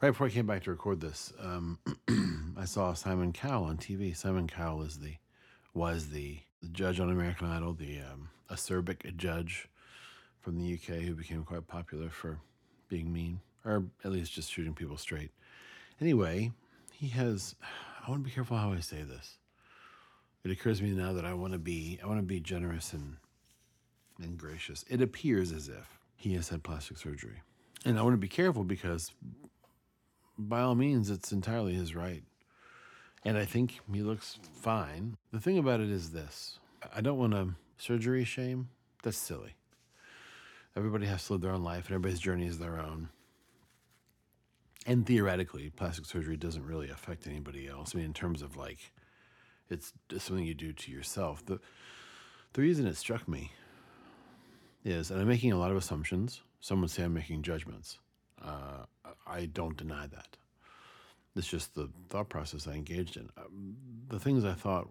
Right before I came back to record this, um, I saw Simon Cowell on TV. Simon Cowell is the was the, the judge on American Idol, the um, acerbic judge from the UK who became quite popular for being mean, or at least just shooting people straight. Anyway, he has. I want to be careful how I say this. It occurs to me now that I want to be. I want to be generous and and gracious. It appears as if he has had plastic surgery, and I want to be careful because, by all means, it's entirely his right. And I think he looks fine. The thing about it is this: I don't want to surgery shame. That's silly. Everybody has to live their own life, and everybody's journey is their own. And theoretically, plastic surgery doesn't really affect anybody else. I mean, in terms of like, it's something you do to yourself. The the reason it struck me is, and I'm making a lot of assumptions. Some would say I'm making judgments. Uh, I don't deny that. It's just the thought process I engaged in. Um, the things I thought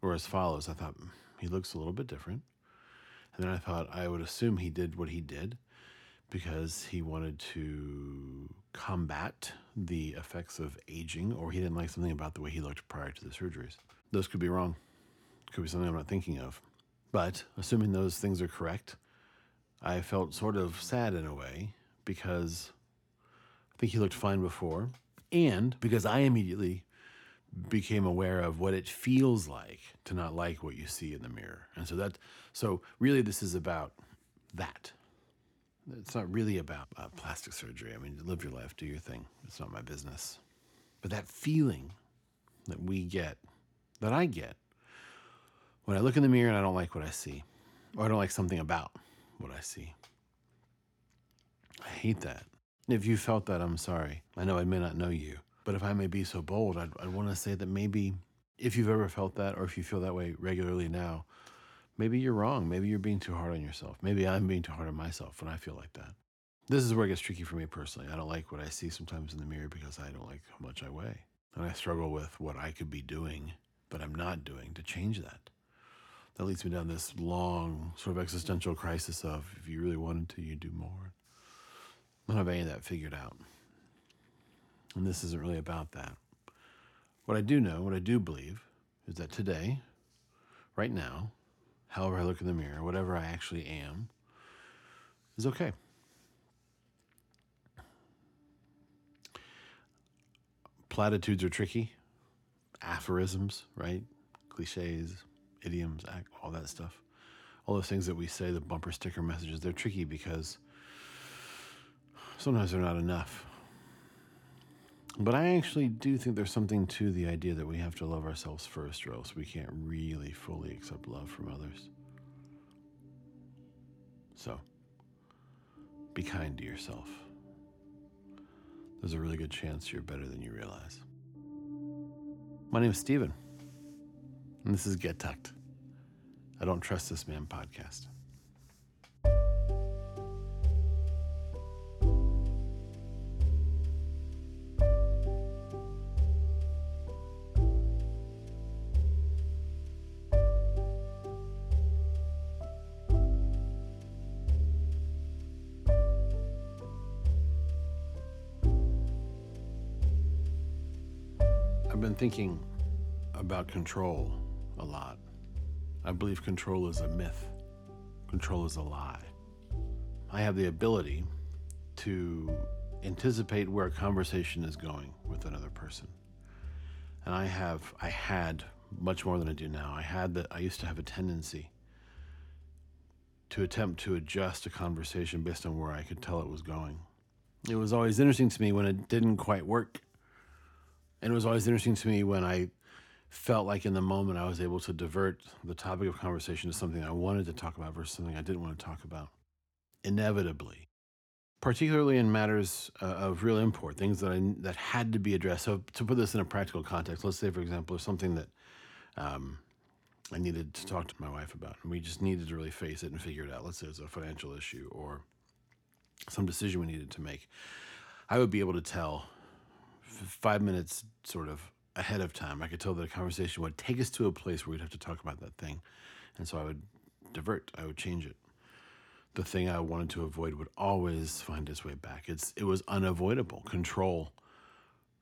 were as follows. I thought he looks a little bit different. And then I thought I would assume he did what he did because he wanted to combat the effects of aging or he didn't like something about the way he looked prior to the surgeries. Those could be wrong. Could be something I'm not thinking of. But assuming those things are correct, I felt sort of sad in a way because I think he looked fine before and because I immediately became aware of what it feels like to not like what you see in the mirror. And so that so really this is about that. It's not really about uh, plastic surgery. I mean, live your life, do your thing. It's not my business. But that feeling that we get, that I get, when I look in the mirror and I don't like what I see, or I don't like something about what I see, I hate that. If you felt that, I'm sorry. I know I may not know you, but if I may be so bold, I'd, I'd want to say that maybe if you've ever felt that, or if you feel that way regularly now, maybe you're wrong. Maybe you're being too hard on yourself. Maybe I'm being too hard on myself when I feel like that. This is where it gets tricky for me personally. I don't like what I see sometimes in the mirror because I don't like how much I weigh. And I struggle with what I could be doing, but I'm not doing to change that. That leads me down this long, sort of existential crisis of if you really wanted to, you'd do more. I don't have any of that figured out. And this isn't really about that. What I do know, what I do believe, is that today, right now, however I look in the mirror, whatever I actually am, is okay. Platitudes are tricky, aphorisms, right? Cliches, idioms, all that stuff. All those things that we say, the bumper sticker messages, they're tricky because sometimes they're not enough. But I actually do think there's something to the idea that we have to love ourselves first, or else we can't really fully accept love from others. So, be kind to yourself. There's a really good chance you're better than you realize. My name is Steven, and this is Get Tucked. I Don't Trust This Man podcast. Thinking about control a lot. I believe control is a myth, control is a lie. I have the ability to anticipate where a conversation is going with another person. And I have, I had much more than I do now. I had that, I used to have a tendency to attempt to adjust a conversation based on where I could tell it was going. It was always interesting to me when it didn't quite work and it was always interesting to me when I felt like in the moment I was able to divert the topic of conversation to something I wanted to talk about versus something I didn't want to talk about. Inevitably, particularly in matters uh, of real import, things that I, that had to be addressed. So to put this in a practical context, let's say, for example, if something that um, I needed to talk to my wife about, and we just needed to really face it and figure it out. Let's say it was a financial issue or some decision we needed to make. I would be able to tell five minutes sort of ahead of time. I could tell that a conversation would take us to a place where we'd have to talk about that thing. And so I would divert, I would change it. the thing I wanted to avoid would always find its way back. It's it was unavoidable. Control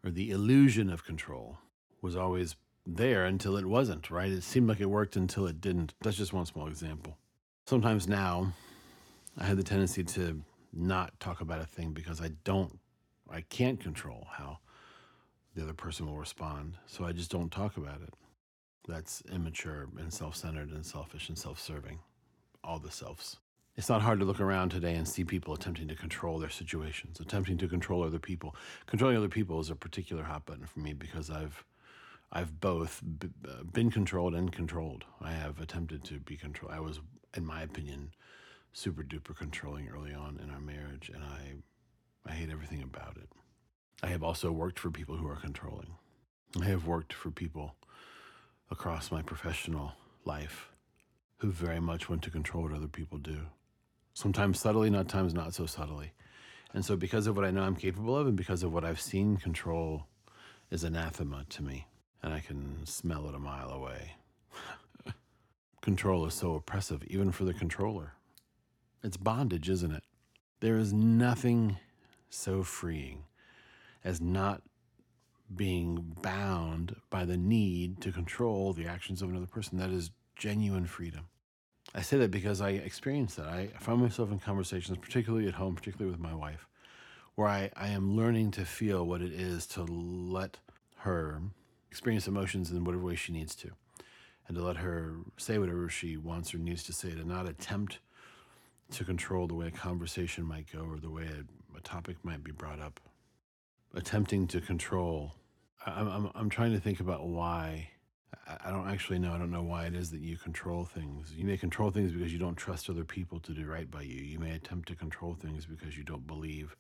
or the illusion of control was always there until it wasn't, right? It seemed like it worked until it didn't. That's just one small example. Sometimes now I have the tendency to not talk about a thing because I don't I can't control how the other person will respond. So I just don't talk about it. That's immature and self centered and selfish and self serving. All the selves. It's not hard to look around today and see people attempting to control their situations, attempting to control other people. Controlling other people is a particular hot button for me because I've I've both b- uh, been controlled and controlled. I have attempted to be controlled. I was, in my opinion, super duper controlling early on in our marriage, and I I hate everything about it. I have also worked for people who are controlling. I have worked for people across my professional life who very much want to control what other people do. Sometimes subtly, not times not so subtly. And so, because of what I know I'm capable of and because of what I've seen, control is anathema to me, and I can smell it a mile away. control is so oppressive, even for the controller. It's bondage, isn't it? There is nothing so freeing as not being bound by the need to control the actions of another person. That is genuine freedom. I say that because I experienced that. I found myself in conversations, particularly at home, particularly with my wife, where I, I am learning to feel what it is to let her experience emotions in whatever way she needs to, and to let her say whatever she wants or needs to say, to not attempt to control the way a conversation might go or the way a, a topic might be brought up. Attempting to control. I'm, I'm, I'm trying to think about why I don't actually know. I don't know why it is that you control things. You may control things because you don't trust other people to do right by you. You may attempt to control things because you don't believe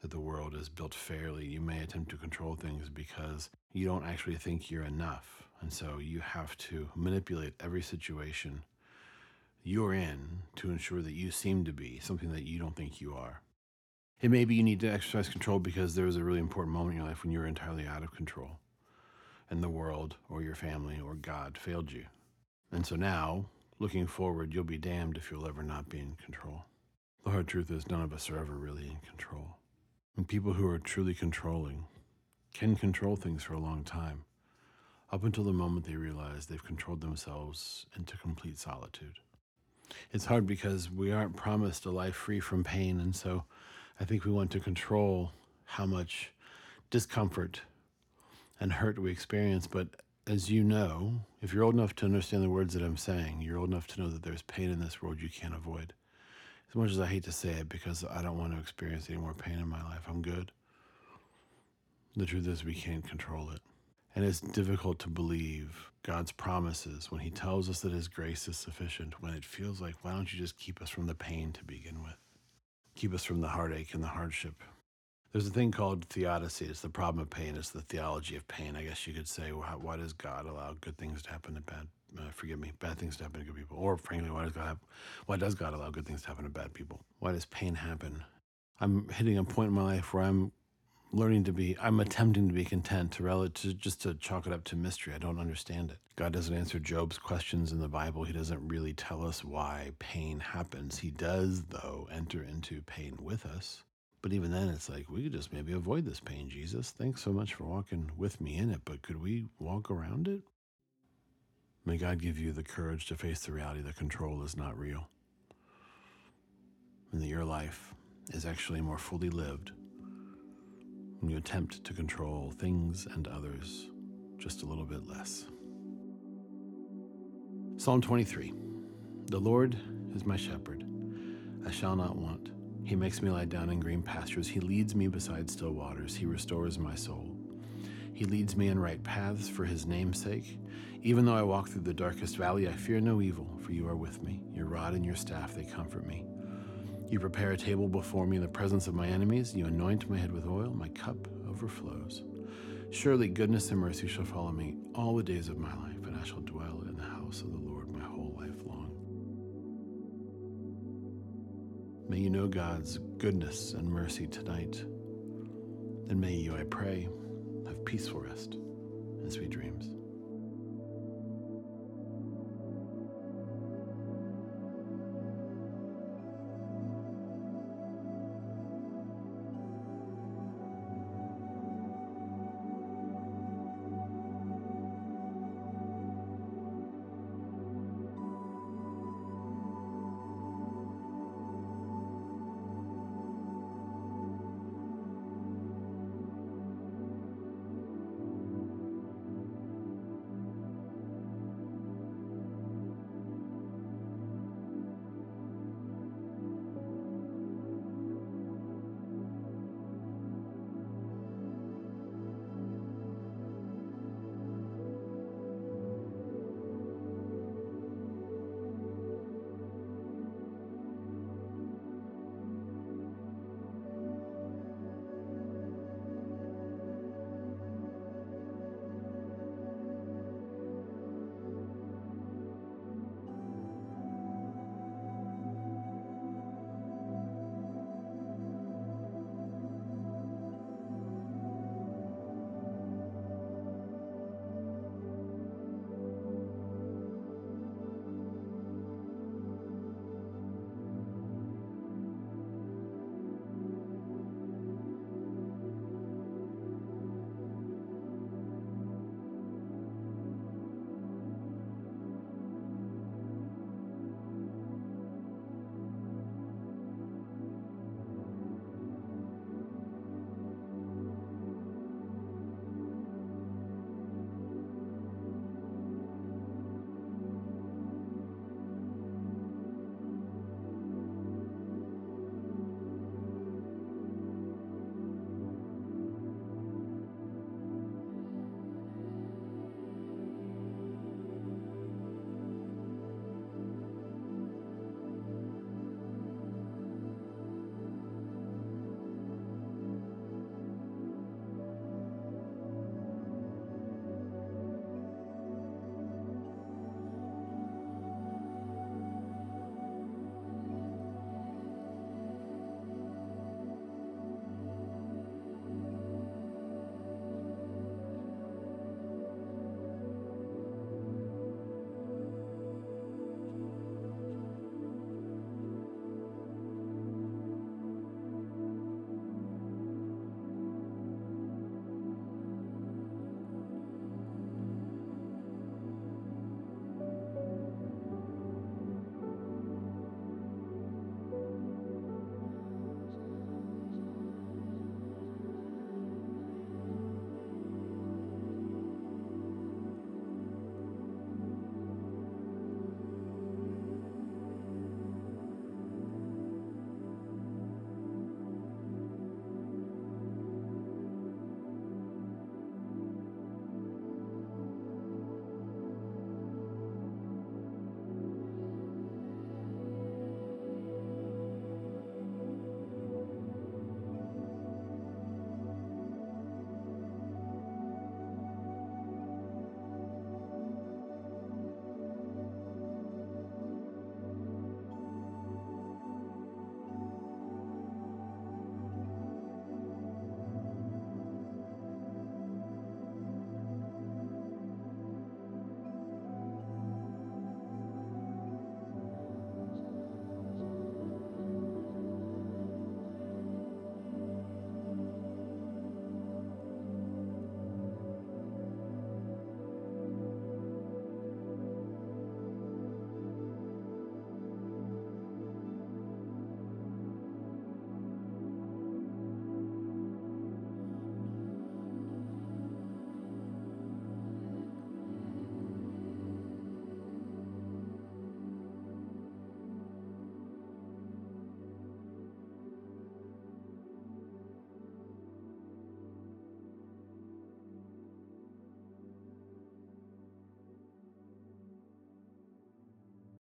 that the world is built fairly. You may attempt to control things because you don't actually think you're enough. And so you have to manipulate every situation you're in to ensure that you seem to be something that you don't think you are. It may be you need to exercise control because there was a really important moment in your life when you were entirely out of control and the world or your family or God failed you. And so now, looking forward, you'll be damned if you'll ever not be in control. The hard truth is, none of us are ever really in control. And people who are truly controlling can control things for a long time, up until the moment they realize they've controlled themselves into complete solitude. It's hard because we aren't promised a life free from pain, and so I think we want to control how much discomfort and hurt we experience. But as you know, if you're old enough to understand the words that I'm saying, you're old enough to know that there's pain in this world you can't avoid. As much as I hate to say it because I don't want to experience any more pain in my life, I'm good. The truth is, we can't control it. And it's difficult to believe God's promises when He tells us that His grace is sufficient, when it feels like, why don't you just keep us from the pain to begin with? Keep us from the heartache and the hardship. There's a thing called theodicy. It's the problem of pain. It's the theology of pain. I guess you could say, why does God allow good things to happen to bad? Uh, forgive me, bad things to happen to good people. Or frankly, why does God have, why does God allow good things to happen to bad people? Why does pain happen? I'm hitting a point in my life where I'm learning to be. I'm attempting to be content to relative just to chalk it up to mystery. I don't understand it. God doesn't answer Job's questions in the Bible. He doesn't really tell us why pain happens. He does, though, enter into pain with us. But even then, it's like, we could just maybe avoid this pain, Jesus. Thanks so much for walking with me in it, but could we walk around it? May God give you the courage to face the reality that control is not real, and that your life is actually more fully lived when you attempt to control things and others just a little bit less. Psalm 23 The Lord is my shepherd, I shall not want. He makes me lie down in green pastures. He leads me beside still waters. He restores my soul. He leads me in right paths for his name's sake. Even though I walk through the darkest valley, I fear no evil, for you are with me. Your rod and your staff, they comfort me. You prepare a table before me in the presence of my enemies. You anoint my head with oil. My cup overflows. Surely goodness and mercy shall follow me all the days of my life, and I shall dwell in the house of the Lord my whole life long. May you know God's goodness and mercy tonight. And may you, I pray, have peaceful rest and sweet dreams.